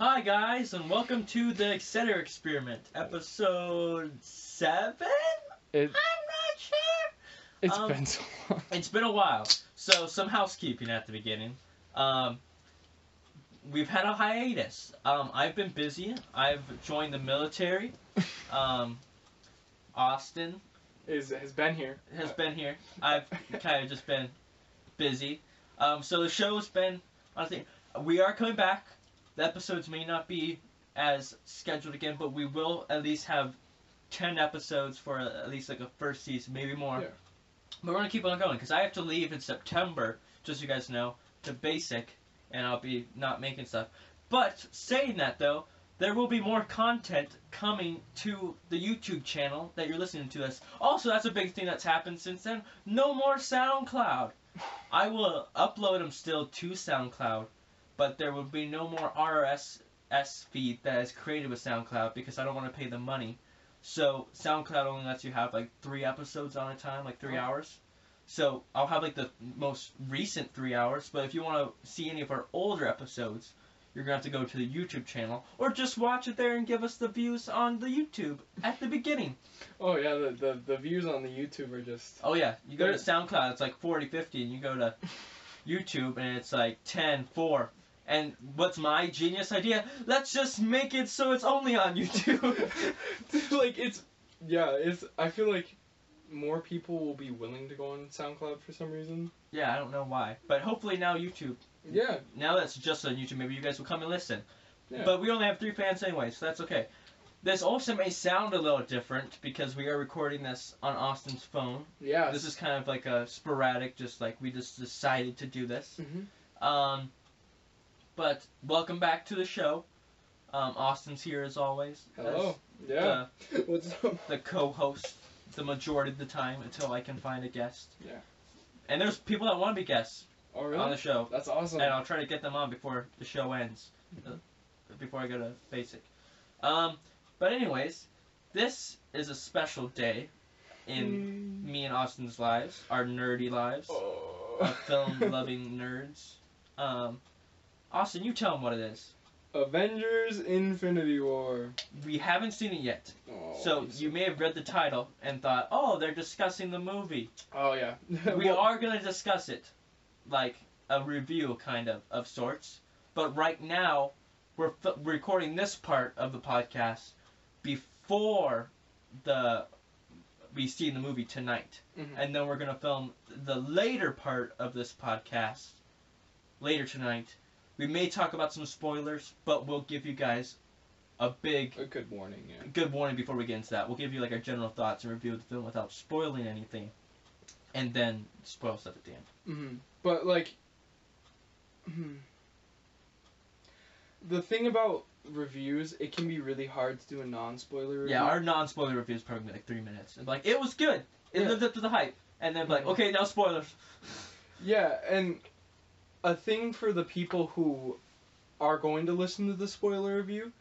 Hi guys, and welcome to the Etc. Experiment, episode seven. It, I'm not sure. it's Um, been so long. It's been a while, so some housekeeping at the beginning. Um, we've had a hiatus. Um, I've been busy. I've joined the military. Um, Austin Is has been here. has been here. I've kind of just been busy. Um, so the show's been, honestly, we are coming back. The episodes may not be as scheduled again, but we will at least have 10 episodes for at least like a first season, maybe more. Yeah. But we're going to keep on going because I have to leave in September, just so you guys know, to basic, and I'll be not making stuff. But saying that though, there will be more content coming to the YouTube channel that you're listening to this. Also, that's a big thing that's happened since then. No more SoundCloud. I will upload them still to SoundCloud, but there would be no more RSS feed that is created with SoundCloud because I don't want to pay the money. So SoundCloud only lets you have like three episodes on a time, like three Oh. hours. So I'll have like the most recent three hours, but if you want to see any of our older episodes, you're gonna have to go to the YouTube channel or just watch it there and give us the views on the YouTube at the beginning. Oh yeah, the, the the views on the YouTube are just. Oh yeah, you go to SoundCloud, it's like 40, 50, and you go to YouTube and it's like 10, 4. And what's my genius idea? Let's just make it so it's only on YouTube. like it's yeah, it's. I feel like more people will be willing to go on SoundCloud for some reason. yeah, I don't know why, but hopefully now YouTube. Yeah. Now that's just on YouTube. Maybe you guys will come and listen. Yeah. But we only have three fans anyway, so that's okay. This also may sound a little different because we are recording this on Austin's phone. Yeah. This is kind of like a sporadic, just like we just decided to do this. hmm Um, but welcome back to the show. Um, Austin's here as always. Hello. as Yeah. What's up? The, the co-host the majority of the time until I can find a guest. Yeah. And there's people that want to be guests Oh on the show, That's awesome. and I'll try to get them on before the show ends, uh, before I go to basic. Um, but anyways, this is a special day in Mm. me and Austin's lives, our nerdy lives. Oh. film-loving nerds. Um, Austin, you tell them what it is. Avengers: Infinity War. We haven't seen it yet, Oh, so you may have read the title and thought, "Oh, they're discussing the movie." Oh yeah. We Well, are gonna discuss it, like a review kind of of sorts. But right now, we're f- recording this part of the podcast before the we see the movie tonight. mhm. and then we're gonna film the later part of this podcast later tonight. We may talk about some spoilers, but we'll give you guys a big A good warning. Yeah. good warning before we get into that. We'll give you like our general thoughts and review of the film without spoiling anything, and then spoil stuff at the end. hmm But like, mhm. the thing about reviews, it can be really hard to do a non-spoiler review. Yeah, our non-spoiler review is probably like three minutes. And like it was good. It Yeah. lived up to the hype, and then like Mhm. okay, now spoilers. yeah, and a thing for the people who are going to listen to the spoiler review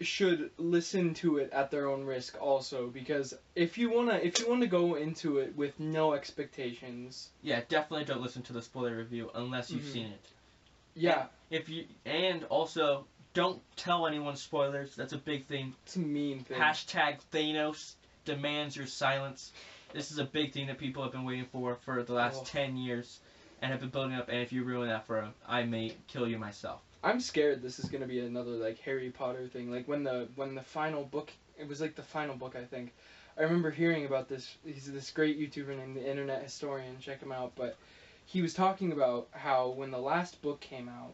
should listen to it at their own risk also because if you wanna if you wanna go into it with no expectations Yeah, definitely don't listen to the spoiler review unless you've Mhm. seen it. yeah If you and also don't tell anyone spoilers. That's a big thing. it's a mean thing Hashtag Thanos demands your silence. This is a big thing that people have been waiting for for the last Oh. 10 years and have been building up. And if you ruin that for them, I may kill you myself. I'm scared this is gonna be another like Harry Potter thing. Like when the when the final book, it was like the final book I think. I remember hearing about this. He's this great YouTuber named the Internet Historian. Check him out. But he was talking about how when the last book came out,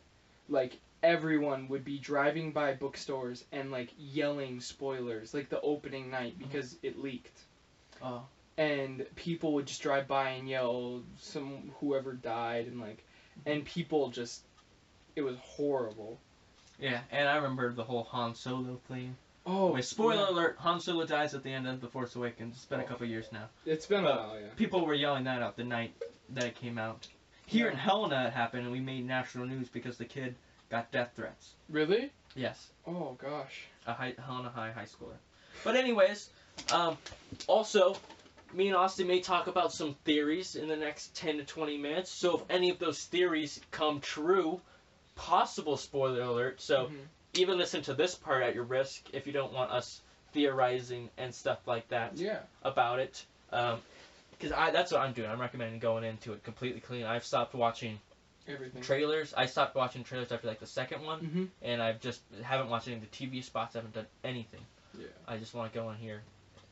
like everyone would be driving by bookstores and like yelling spoilers, like the opening night mm-hmm. because it leaked. Oh. And people would just drive by and yell some whoever died and like, and people just, it was horrible. Yeah, and I remember the whole Han Solo thing. Oh, Wait, spoiler yeah. alert: Han Solo dies at the end of The Force Awakens. It's been a Oh. couple years now. It's been a while, yeah. People were yelling that out the night that it came out. Here in Yeah. Helena, it happened, and we made national news because the kid got death threats. Really? Yes. Oh gosh. a high, Helena High high schooler. But anyways, um, also, me and Austin may talk about some theories in the next 10 to 20 minutes. So if any of those theories come true, possible spoiler alert. So Mhm. even listen to this part at your risk if you don't want us theorizing and stuff like that Yeah. about it. Because I that's what I'm doing. I'm recommending going into it completely clean. I've stopped watching Everything. trailers. I stopped watching trailers after like the second one, mm-hmm. and I've just haven't watched any of the TV spots. I haven't done anything. Yeah. I just want to go in here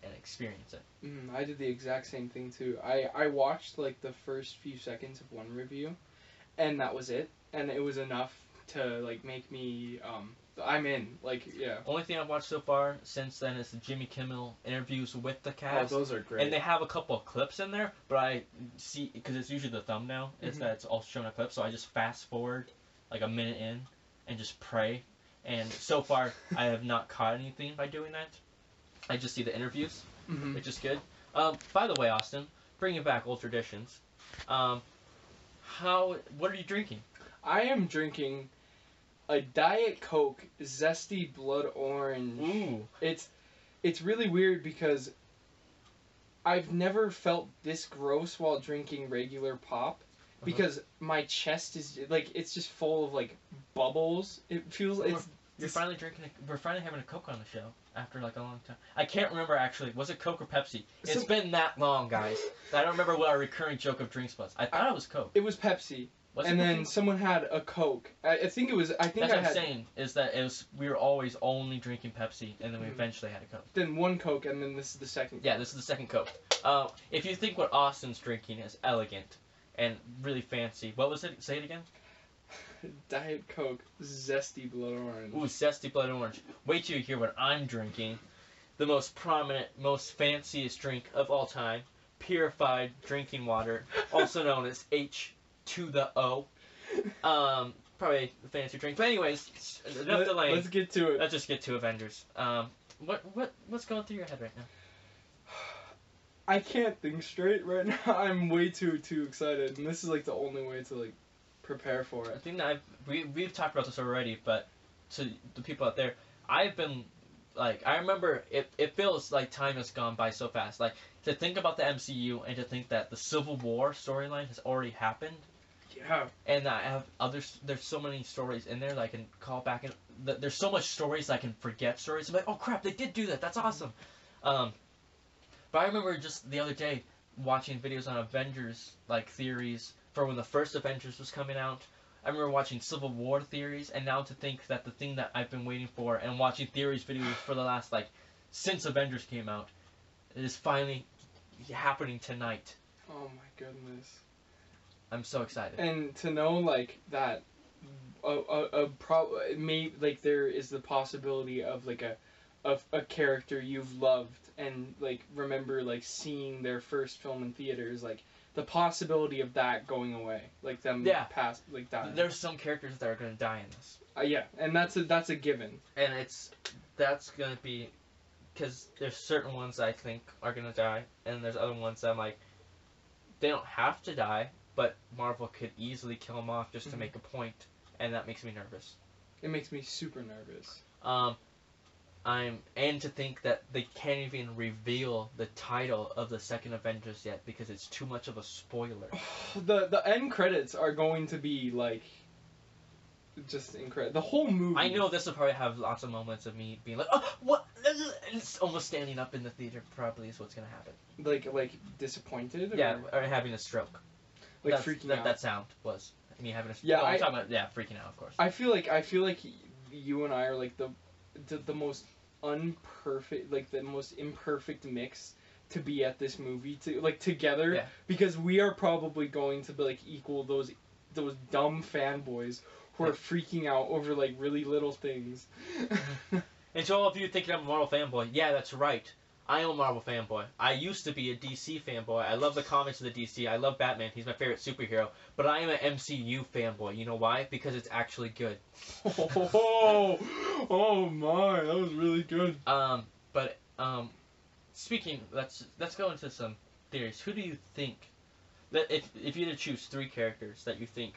and experience it. Mm, I did the exact same thing too. I I watched like the first few seconds of one review, and that was it. And it was enough to like make me um I'm in. Like yeah. Only thing I've watched so far since then is the Jimmy Kimmel interviews with the Oh, cast. those are great. And they have a couple of clips in there, but I see because it's usually the thumbnail is Mhm. that it's also showing a clip, so I just fast forward like a minute in and just pray. And so far, I have not caught anything by doing that. I just see the interviews, Mhm. which is good. Um, by the way, Austin, bringing back old traditions. Um, how? What are you drinking? I am drinking a Diet Coke Zesty Blood Orange. Ooh, It's it's really weird because I've never felt this gross while drinking regular pop because my chest is like it's just full of like bubbles. It feels it's you're finally drinking. A, we're finally having a Coke on the show after like a long time. I can't remember actually. Was it Coke or Pepsi? It's So- been that long, guys. I don't remember what our recurring joke of drinks was. I thought it was Coke. it was Pepsi. Was and it then Pepsi? someone had a Coke. I, I think it was. I think That's I what had I'm saying. Is that it was we were always only drinking Pepsi, and then we Mhm. eventually had a Coke. then one Coke, and then this is the second. Yeah, this is the second Coke. Uh, if you think what Austin's drinking is elegant and really fancy, what was it? Say it again. Diet Coke Zesty Blood Orange. Ooh, zesty blood orange. Wait till you hear what I'm drinking. The most prominent, most fanciest drink of all time. Purified drinking water, also known as H to the O. Um, probably the fancy drink. But anyways, enough Let, delaying. Let's get to it. Let's just get to Avengers. Um, what what what's going through your head right now? I can't think straight right now. I'm way too too excited, and this is like the only way to like prepare for I think that I've, we we've talked about this already, but to the people out there, I've been like I remember it. It feels like time has gone by so fast. Like to think about the MCU and to think that the Civil War storyline has already happened, Yeah. and I have other There's so many stories in there that I can call back and th- there's so much stories I can forget stories. I'm like, oh crap, they did do that. That's awesome. Um, but I remember just the other day watching videos on Avengers like theories for when the first Avengers was coming out. I remember watching Civil War theories, and now to think that the thing that I've been waiting for and watching theories videos for the last like since Avengers came out is finally happening tonight. Oh my goodness. I'm so excited. And to know like that, a a, a pro may like there is the possibility of like a, of a character you've loved and like remember like seeing their first film in theaters like the possibility of that going away like them Yeah. past like that. There's some characters that are gonna die in this. Uh, yeah, and that's a that's a given. and it's that's gonna be because there's certain ones I think are gonna die, and there's other ones that I'm like they don't have to die, but Marvel could easily kill them off just to Mhm. make a point, and that makes me nervous. It makes me super nervous. Um, I'm and to think that they can't even reveal the title of the second Avengers yet because it's too much of a spoiler. the the end credits are going to be like just incredible. The whole movie. I know this will probably have lots of moments of me being like, oh, what? It's almost standing up in the theater. Probably is what's gonna happen. like like disappointed. Or, Yeah, or having a stroke. like That's- freaking that, out. That sound was me having a. Yeah, no, I'm talking about yeah, freaking out, of course. I feel like I feel like you and I are like the the, the most unperfect, like the most imperfect mix to be at this movie to like together Yeah. because we are probably going to be like equal those those dumb fanboys who are freaking out over like really little things. and to all of you thinking I'm a Marvel fanboy, yeah, that's right. I am a Marvel fanboy. I used to be a DC fanboy. I love the comics of the DC. I love Batman. He's my favorite superhero. But I am an MCU fanboy. You know why? Because it's actually good. oh, oh my, that was really good. Um, but um, speaking, let's let's go into some theories. Who do you think that if if you had to choose three characters that you think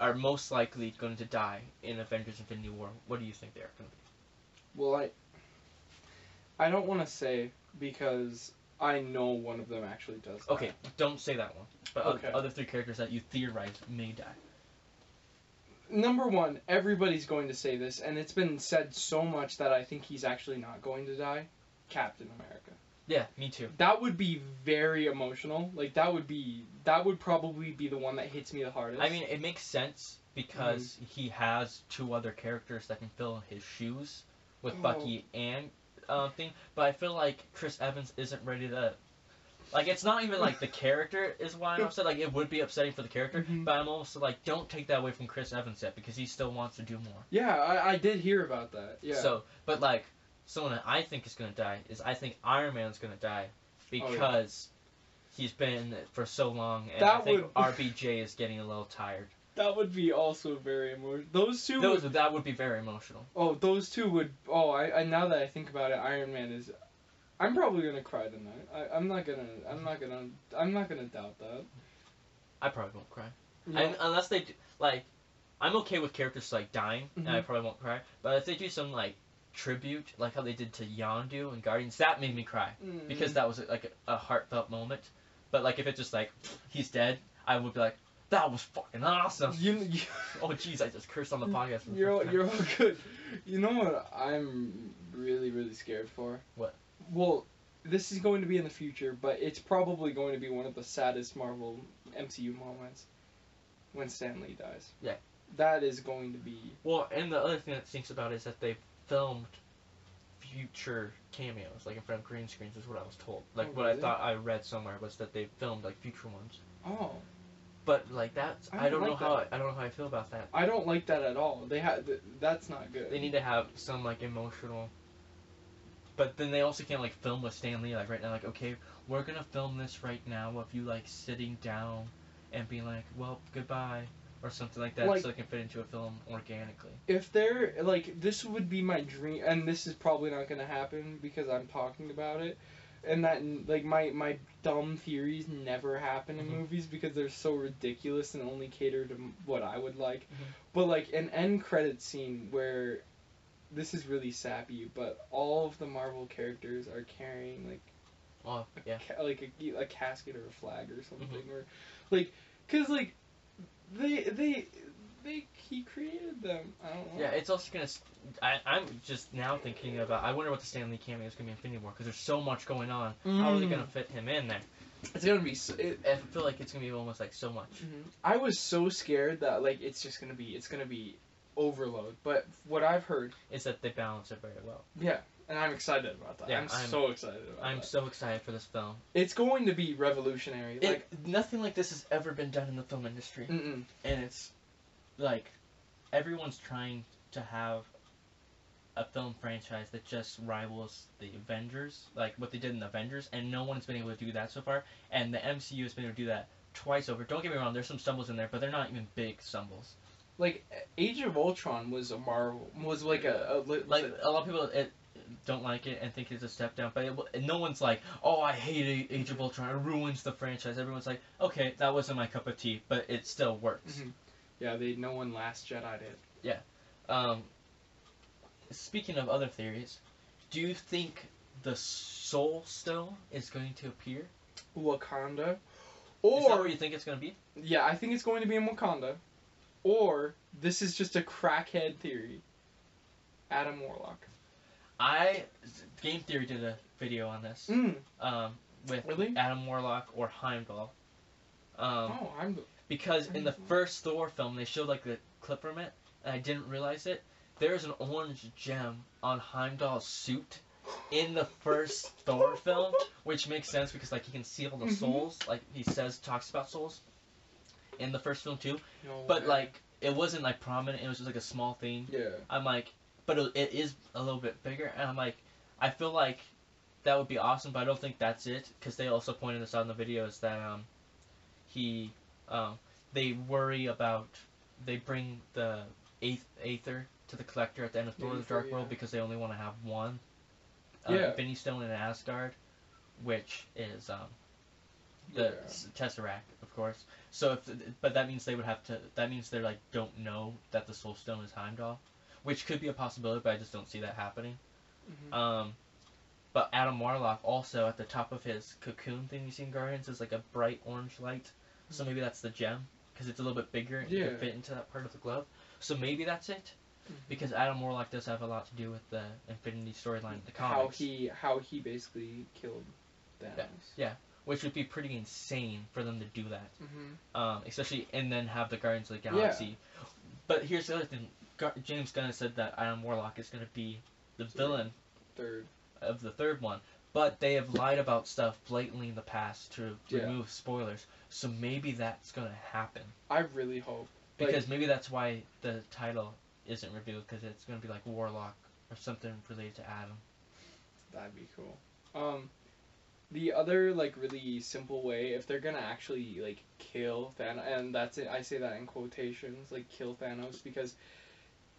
are most likely going to die in Avengers: Infinity War, what do you think they're going to be? Well, I I don't want to say because I know one of them actually does. die. Okay, don't say that one. But Okay. other three characters that you theorize may die. number one, everybody's going to say this, and it's been said so much that I think he's actually not going to die. Captain America. Yeah, me too. That would be very emotional. Like that would be that would probably be the one that hits me the hardest. I mean, it makes sense because mm-hmm. he has two other characters that can fill his shoes with Oh. Bucky and uh, thing. But I feel like Chris Evans isn't ready to. Like it's not even like the character is why I'm upset. Like it would be upsetting for the character, Mhm. but I'm also like, don't take that away from Chris Evans yet because he still wants to do more. yeah, I, I did hear about that. Yeah. So, but like someone that I think is gonna die is I think Iron Man's gonna die Oh, yeah. because he's been for so long, and I think would- RDJ is getting a little tired. That would be also very emotional. Those two. Those would, that would be very emotional. oh, those two would. Oh, I, I now that I think about it, Iron Man is. I'm probably gonna cry tonight. I, I'm not gonna. I'm not gonna. I'm not gonna doubt that. I probably won't cry. Unless they do, like, I'm okay with characters like dying, and I Mhm. probably won't cry. But if they do some like tribute, like how they did to Yondu and Guardians, that made me cry Mm. because that was like a, a heartfelt moment. But like if it's just like he's dead, I would be like, that was fucking awesome. You, you Oh jeez, I just cursed on the podcast. for the You're you're all good. You know what I'm really really scared for? What? Well, this is going to be in the future, but it's probably going to be one of the saddest Marvel MCU moments when Stan Lee dies. Yeah. That is going to be. Well, and the other thing that stinks about it is that they filmed future cameos, like in front of green screens, is what I was told. Like Oh, what I thought I read somewhere was that they filmed like future ones. Oh, But like that's I I don't don't know like how I, that. I don't know how I feel about that. I don't like that at all. They have th- that's not good. They need to have some like emotional. But then they also can't like film with Stan Lee like right now. Like okay, we're gonna film this right now of you like sitting down and being like, well, goodbye, or something like that, Like- so it can fit into a film organically. if they're like this would be my dream and this is probably not going to happen because i'm talking about it and that like my my dumb theories never happen in Mhm. movies because they're so ridiculous and only cater to what i would like Mhm. but like an end credit scene where this is really sappy but all of the marvel characters are carrying like Oh yeah. ca- like a, a casket or a flag or something Mm-hmm. or like because like they they they he created them i don't know Yeah, it's also gonna. I'm just now thinking about. I wonder what the Stan Lee cameo is gonna be in Infinity War because there's so much going on. How are they Mm. gonna fit him in there? It's gonna be. So, it, I feel like it's gonna be almost like so much. I was so scared that like it's just gonna be it's gonna be overload. But what I've heard, Is that they balance it very well. yeah, and I'm excited about that. Yeah, I'm, I'm- so excited about I'm that. so excited for this film. It's going to be revolutionary. It, Like, nothing like this has ever been done in the film industry, mm-mm. and it's like everyone's trying to have a film franchise that just rivals the Avengers, like what they did in the Avengers, and no one's been able to do that so far. And the MCU has been able to do that twice over. Don't get me wrong, there's some stumbles in there, but they're not even big stumbles. like Age of Ultron was a Marvel was like a, a li- Like a lot of people it, don't like it and think it's a step down, but it, no one's like, "Oh, I hate Age of Ultron. It ruins the franchise." Everyone's like, "Okay, that wasn't my cup of tea, but it still works." Mhm. Yeah they no one Last Jedi did. Yeah. Um, speaking of other theories, do you think the Soul Stone is going to appear? Wakanda, is that or where you think it's going to be? yeah, I think it's going to be in Wakanda, or this is just a crackhead theory. Adam Warlock. I Game Theory did a video on this Mm. um, with Really? Adam Warlock or Heimdall. Um, oh, I'm. Because in the first Thor film, they showed like the clip from it, and I didn't realize it. There's an orange gem on Heimdall's suit in the first Thor film, which makes sense because like he can see all the Mhm. souls, like he says talks about souls in the first film too. No But way. like it wasn't like prominent; it was just like a small thing. Yeah. I'm like, but it, it is a little bit bigger, and I'm like, I feel like that would be awesome, but I don't think that's it because they also pointed this out in the videos that um, he, um, they worry about they bring the eighth Aether to the Collector at the end of Thor: The Dark World because they only want to have one. Uh, Yeah. Infinity Stone in Asgard, which is um, the Yeah. Tesseract, of course. So if, but that means they would have to. That means they're like don't know that the Soul Stone is Heimdall, which could be a possibility, but I just don't see that happening. Mhm. Um, but Adam Warlock also at the top of his cocoon thing you see in Guardians is like a bright orange light, so maybe that's the gem because it's a little bit bigger and Yeah. can fit into that part of the glove. So maybe that's it, Mhm. because Adam Warlock does have a lot to do with the Infinity storyline, the comics. how he how he basically killed Thanos. Yeah. which would be pretty insane for them to do that, hmm um, especially and then have the Guardians of the Galaxy. Yeah. But here's the other thing: Gar- James Gunn said that Adam Warlock is going to be the villain Third. of the third one, but they have lied about stuff blatantly in the past to Yeah. remove spoilers. So maybe that's gonna happen I really hope. Like- because maybe that's why the title isn't revealed because it's gonna be like Warlock or something related to Adam. That'd be cool. Um, the other like really simple way, if they're gonna actually like kill Thanos, and that's it. I say that in quotations, like kill Thanos because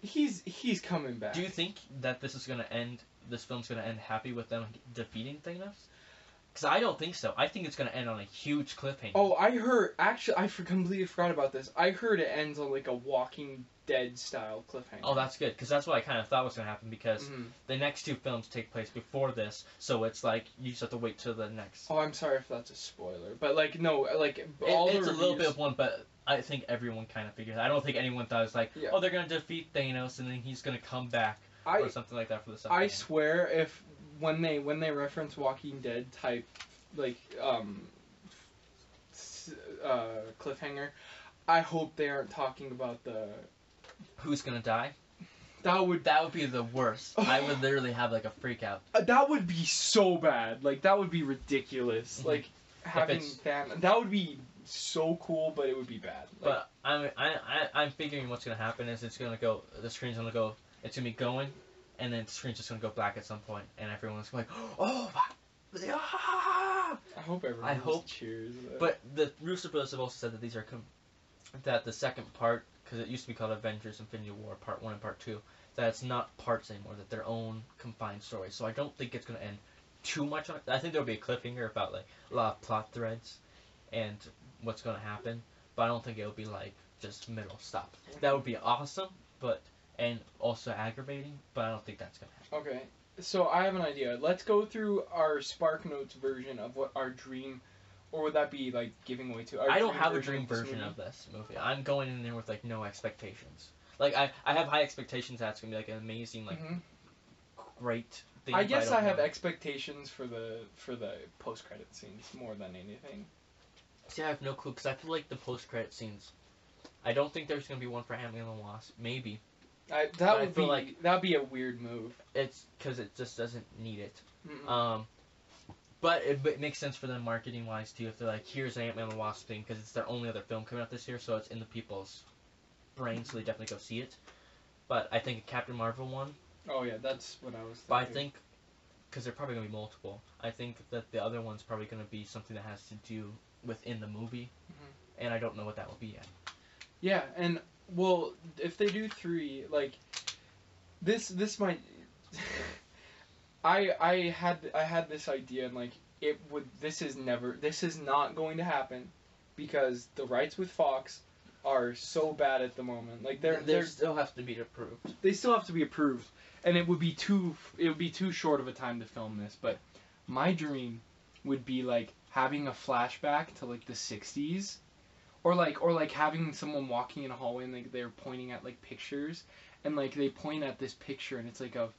he's he's coming back. Do you think that this is gonna end? This film's gonna end happy with them defeating Thanos? Because I don't think so. I think it's gonna end on a huge cliffhanger. Oh, I heard. Actually, I for, completely forgot about this. I heard it ends on like a Walking Dead style cliffhanger. Oh, that's good because that's what I kind of thought was gonna happen because Mhm. the next two films take place before this, so it's like you just have to wait till the next. Oh, I'm sorry if that's a spoiler, but like no, like It- all it's a little bit of one, but I think everyone kind of figured. I don't think anyone thought it was like, Yeah. oh, they're gonna defeat Thanos and then he's gonna come back I or something like that for the second. I one. swear if when they when they reference Walking Dead type like um uh cliffhanger, I hope they aren't talking about the Who's gonna die? that would That would be the worst. I would literally have like a freak out. uh, that would be so bad. Like that would be ridiculous. Mhm. Like having Thanos that would be so cool, but it would be bad. Like, But I'm I, I I'm figuring what's gonna happen is it's gonna go the screen's gonna go it's gonna be going, and then the screen's just gonna go black at some point, and everyone's going oh my, yeah. I hope everyone I hope- cheers. that. But the Russo brothers have also said that these are com- that the second part because it used to be called Avengers Infinity War Part One and Part Two that it's not parts anymore that they're own confined stories. So I don't think it's gonna end too much on it. I think there'll be a cliffhanger about like a lot of plot threads and what's gonna happen, but I don't think it'll be like just middle stop. That would be awesome, but and also aggravating, but I don't think that's gonna happen. Okay, so I have an idea. Let's go through our Spark Notes version of what our dream, or would that be like giving away to? Our I don't have a dream of this version of this movie. I'm going in there with like no expectations. Like I, I have high expectations that it's gonna be like an amazing, like Mhm. great thing. I guess don't I, have know. expectations for the for the post credit scenes more than anything. See, I have no clue because I feel like the post credit scenes. I don't think there's gonna be one for Ant Man and the Wasp. Maybe I, But that I would feel be like- that'd be a weird move. it's because it just doesn't need it. Mm-mm. Um, but it, it makes sense for them marketing wise too. If they're like, here's Ant Man and the Wasp thing because it's their only other film coming out this year, so it's in the people's brains, so they definitely go see it. But I think a Captain Marvel one. oh yeah, that's what I was. Thinking. But I think, because they're probably gonna be multiple, I think that the other one's probably gonna be something that has to do within the movie, Mhm. and I don't know what that will be yet. Yeah, and well, if they do three, like this, this might. I I had I had this idea and like it would. This is never. This is not going to happen, because the rights with Fox are so bad at the moment. Like they're they they're still have to be approved. they still have to be approved, and it would be too it would be too short of a time to film this. But my dream would be like having a flashback to like the '60s, or like or like having someone walking in a hallway and like they're pointing at like pictures, and like they point at this picture and it's like of,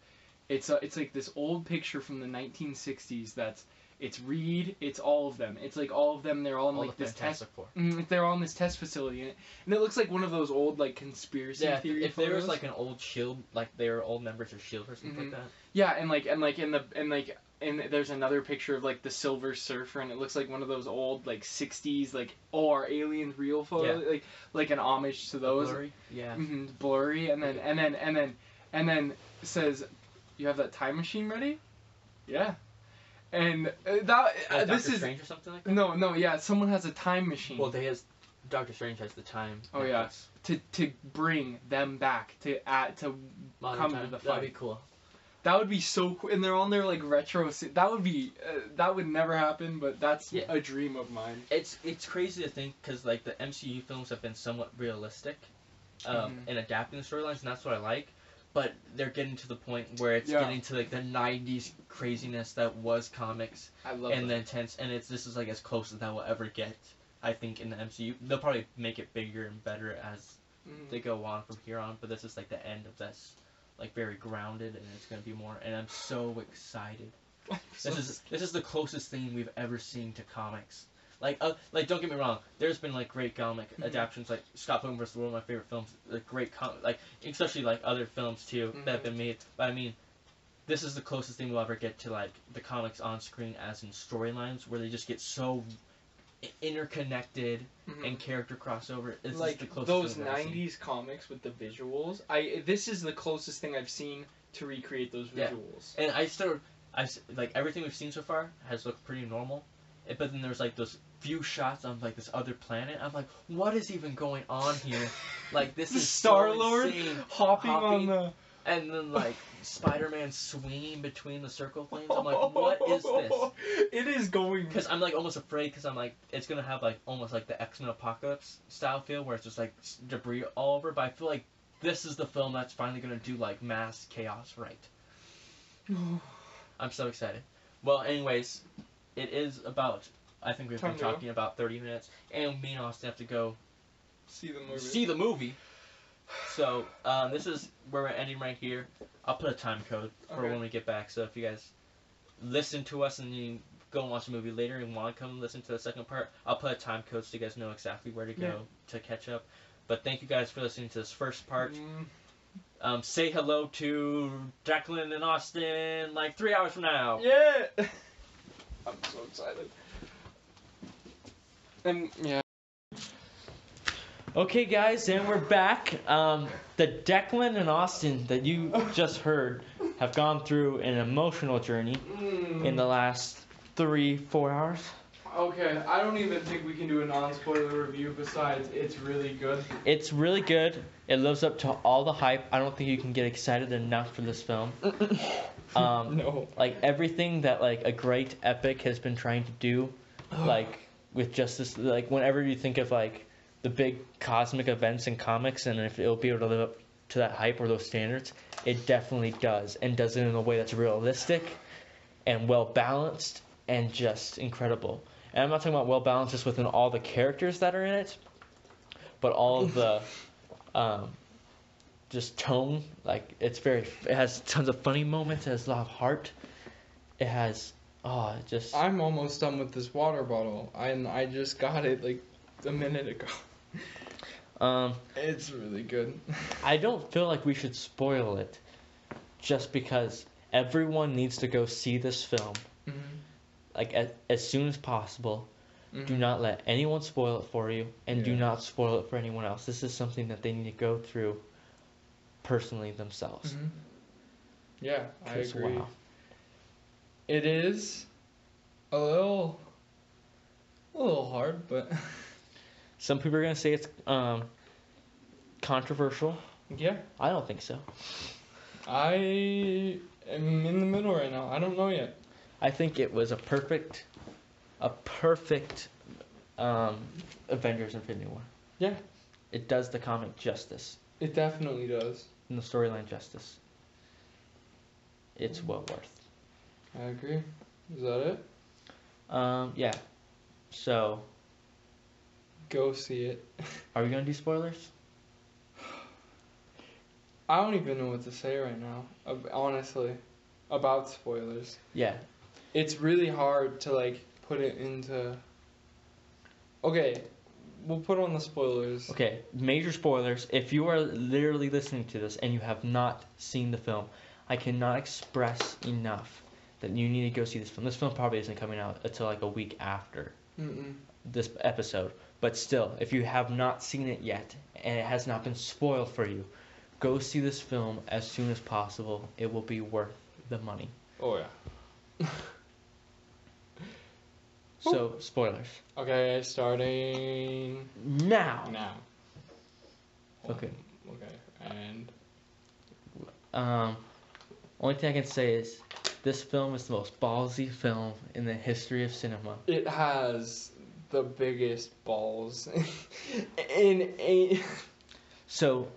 it's a, it's like this old picture from the 1960s that's. It's Reed. It's all of them. It's like all of them. They're all in All like this test. Mm, they're all in this test facility, and it, and it looks like one of those old like conspiracy Yeah, if, theory. if there was like an old Shield, like they were old members of Shield or something Mhm. like that. yeah, and like and like in the and like and there's another picture of like the Silver Surfer, and it looks like one of those old like '60s like oh are aliens real photos, like like an homage to those. Blurry? Yeah. hmm blurry, and then and then and then and then says, "You have that time machine ready?" Yeah, and uh, that uh, this Doctor is Strange or something like that. no no yeah someone has a time machine. Well, they has Doctor Strange has the time. Oh, yeah. to to bring them back to add to Modern come to time. the That'd be cool. That would be so cool and they're on their like retro that would be uh, that would never happen but that's Yeah. a dream of mine It's it's crazy to think because like the MCU films have been somewhat realistic, um, Mhm. in adapting the storylines, and that's what I like. But they're getting to the point where it's Yeah. getting to like the '90s craziness that was comics i love and the intense, and it's this is like as close as that will ever get I think in the MCU they'll probably make it bigger and better as Mhm. they go on from here on. But this is like the end of this, like very grounded, and it's gonna be more. And I'm so excited. This is this is the closest thing we've ever seen to comics. Like, uh, like don't get me wrong. There's been like great comic Mhm. adaptations, like Scott Pilgrim vs. the World, my favorite films. Like great com, like especially like other films too that have been made. But I mean, this is the closest thing we'll ever get to like the comics on screen as in storylines, where they just get so interconnected Mhm. and character crossover. It's like the closest those thing I've ever seen. '90s comics with the visuals. I this is the closest thing I've seen to recreate those Yeah. visuals. And I still, I like everything we've seen so far has looked pretty normal, Eh, but then there's like those few shots on like this other planet. I'm like, what is even going on here? Like this is Star Lord so insane. hopping, on the. And then like Spider-Man swinging between the circle flames. I'm like, what is this? It is going. Because I'm like almost afraid because I'm like it's gonna have like almost like the X Men Apocalypse style feel where it's just like debris all over. But I feel like this is the film that's finally gonna do like mass chaos right. I'm so excited. Well, anyways, it is about. I think we've Time been to go. talking about 30 minutes, and me and Austin have to go See the movie. see the movie. So um, this is where we're ending right here. I'll put a time code for Okay. when we get back. So if you guys listen to us and you go and watch the movie later and want to come listen to the second part, I'll put a time code so you guys know exactly where to go Yeah. to catch up. But thank you guys for listening to this first part. Mm, Um, say hello to Declan and Austin like three hours from now. yeah. I'm so excited. And yeah. Okay, guys, and we're back. Um, the Declan and Austin that you just heard have gone through an emotional journey in the last three, four hours. Okay, I don't even think we can do a non-spoiler review. Besides, it's really good. It's really good. It lives up to all the hype. I don't think you can get excited enough for this film. Um, no. like everything that like a great epic has been trying to do, like with justice. Like whenever you think of like the big cosmic events in comics, and if it'll be able to live up to that hype or those standards, it definitely does, and does it in a way that's realistic and well balanced and just incredible. And I'm not talking about well balanced just within all the characters that are in it, but all of the um, just tone. Like it's very, it has tons of funny moments. It has a lot of heart. It has, oh, it just. I'm almost done with this water bottle, and I just got it like a minute ago. Um, It's really good. I don't feel like we should spoil it, just because everyone needs to go see this film Mhm. like as, as soon as possible. Do Mhm. not let anyone spoil it for you, and do not spoil it for anyone else. This is something that they need to go through personally themselves. Mhm. Yeah, I agree. wow. It is a little, a little hard, but Some people are gonna say it's um, controversial. yeah, I don't think so. I am in the middle right now. I don't know yet. I think it was a perfect, a perfect um, Avengers Infinity War. Yeah. It does the comic justice It definitely does. and the storyline justice. It's well worth. I agree. Is that it? Um, yeah. So, Go see it. are we gonna do spoilers? I don't even know what to say right now. Honestly, about spoilers. Yeah. It's really hard to like put it into. Okay, we'll put on the spoilers. Okay. Major spoilers. If you are literally listening to this and you have not seen the film, I cannot express enough that you need to go see this film. This film probably isn't coming out until like a week after. Mm-mm. This episode. But still, if you have not seen it yet and it has not been spoiled for you, go see this film as soon as possible. It will be worth the money. Oh yeah. So, spoilers. Okay, starting Now. now. Okay. Okay, and Um, only thing I can say is this film is the most ballsy film in the history of cinema. it has the biggest balls in a. So,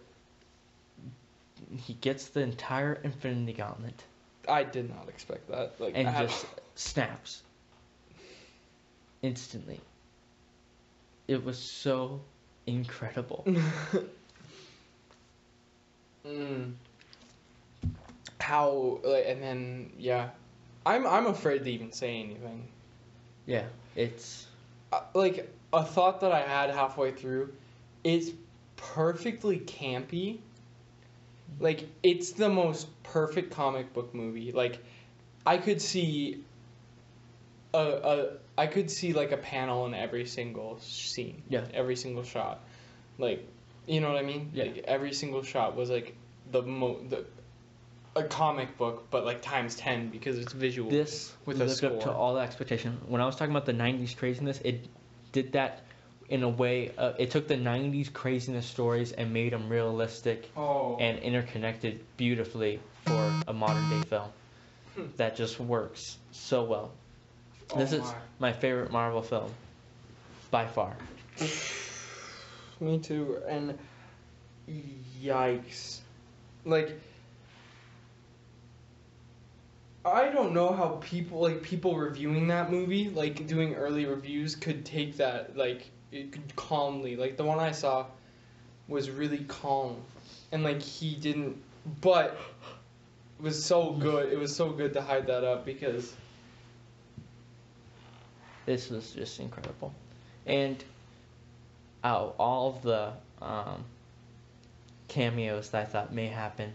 he gets the entire Infinity Gauntlet I did not expect that. Like, and just snaps instantly. it was so incredible. mm. How like and then yeah, I'm I'm afraid to even say anything. Yeah, it's Uh, like a thought that I had halfway through, it's perfectly campy. Like it's the most perfect comic book movie. Like I could see a, a I could see like a panel in every single scene. Yeah. Every single shot. Like you know what I mean? Yeah. Like every single shot was like the mo the a comic book but like times 10 because it's visual. this With a lived up to all the expectation. When I was talking about the '90s craziness, it did that in a way. Uh, it took the '90s craziness stories and made them realistic oh. and interconnected beautifully for a modern day film. Hmm. That just works so well. Oh this is my. my favorite Marvel film, by far. Me too. And yikes. Like I don't know how people like people reviewing that movie, like doing early reviews could take that like it calmly. Like the one I saw was really calm. And like he didn't but it was so good. It was so good to hide that up because This was just incredible, and of all of the um, cameos that I thought may happen,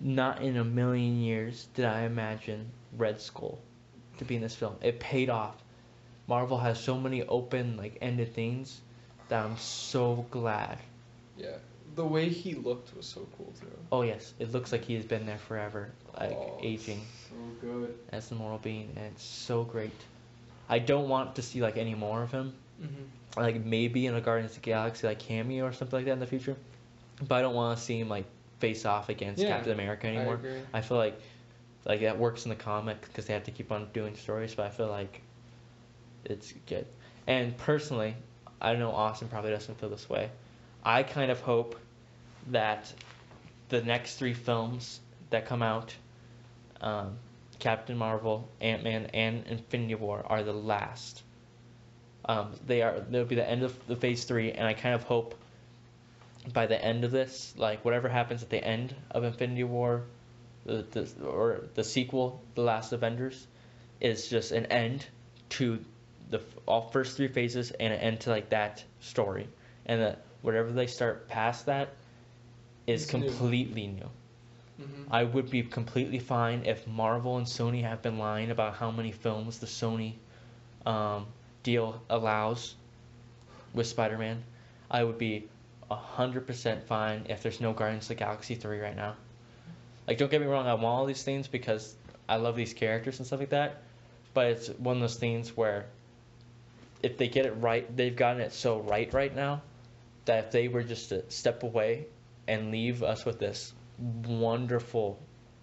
not in a million years did I imagine Red Skull to be in this film. It paid off. Marvel has so many open, like ended things that I'm so glad. yeah, the way he looked was so cool too. Oh yes, it looks like he has been there forever, like Oh, aging. So good. as the moral being, and it's so great. I don't want to see like any more of him, Mm-hmm. like maybe in a Guardians of the Galaxy like cameo or something like that in the future, but I don't want to see him like face off against Yeah, Captain America I anymore. agree. I, feel like like that works in the comic because they have to keep on doing stories, but I feel like it's good. And personally, I know Austin probably doesn't feel this way. I kind of hope that the next three films that come out, um, Captain Marvel, Ant Man, and Infinity War, are the last. Um, they are. They'll be the end of the Phase Three, and I kind of hope by the end of this, like whatever happens at the end of Infinity War, the, the or the sequel, The Last Avengers, is just an end to the all first three phases and an end to like that story, and that whatever they start past that is It's new. completely new. Mm-hmm. I would be completely fine if Marvel and Sony have been lying about how many films the Sony um, deal allows with Spider Man. I would be hundred percent fine if there's no Guardians of the Galaxy three right now. Like, don't get me wrong, I want all these things because I love these characters and stuff like that. But it's one of those things where if they get it right, they've gotten it so right right now that if they were just to step away and leave us with this wonderful,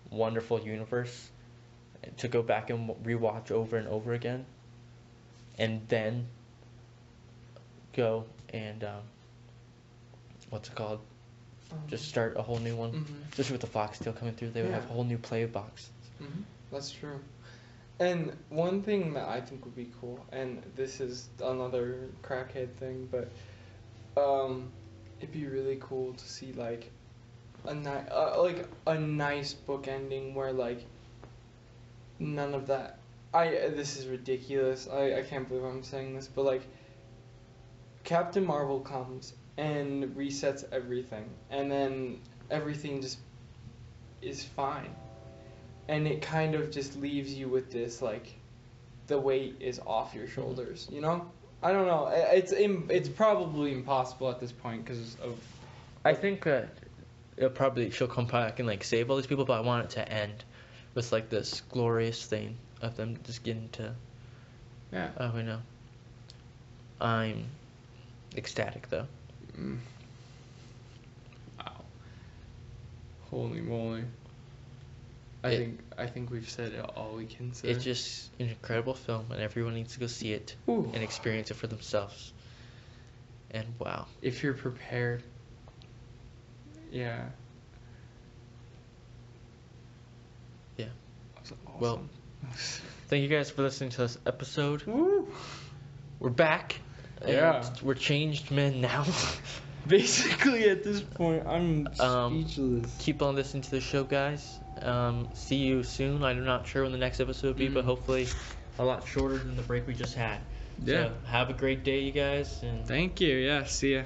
wonderful universe to go back and rewatch over and over again, and then go and um, what's it called? Just start a whole new one. Mm-hmm. Especially with the Fox deal coming through, they would have a whole new play box. Mm-hmm. That's true. And one thing that I think would be cool, and this is another crackhead thing, but um, it'd be really cool to see like a ni- uh, like a nice book ending where like none of that. I this is ridiculous. I I can't believe I'm saying this, but like Captain Marvel comes and resets everything, and then everything just is fine and it kind of just leaves you with this like the weight is off your mm-hmm. shoulders you know i don't know it's im- it's probably impossible at this point because of I think that it'll probably she'll come back and like save all these people, but I want it to end with like this glorious thing of them just getting to. yeah Oh, we know. I'm ecstatic though. Mm. wow holy moly i It- think i think we've said it all we can say It's just an incredible film, and everyone needs to go see it Ooh. and experience it for themselves. And wow, if you're prepared yeah Yeah. That's Well, thank you guys for listening to this episode. Woo. We're back Yeah. We're changed men now. Basically, at this point, I'm Um, speechless. Keep on listening to the show, guys. Um, see you soon. I'm not sure when the next episode will be, but Mm. hopefully a lot shorter than the break we just had. Yeah. So have a great day, you guys, and Thank you. Yeah. See ya.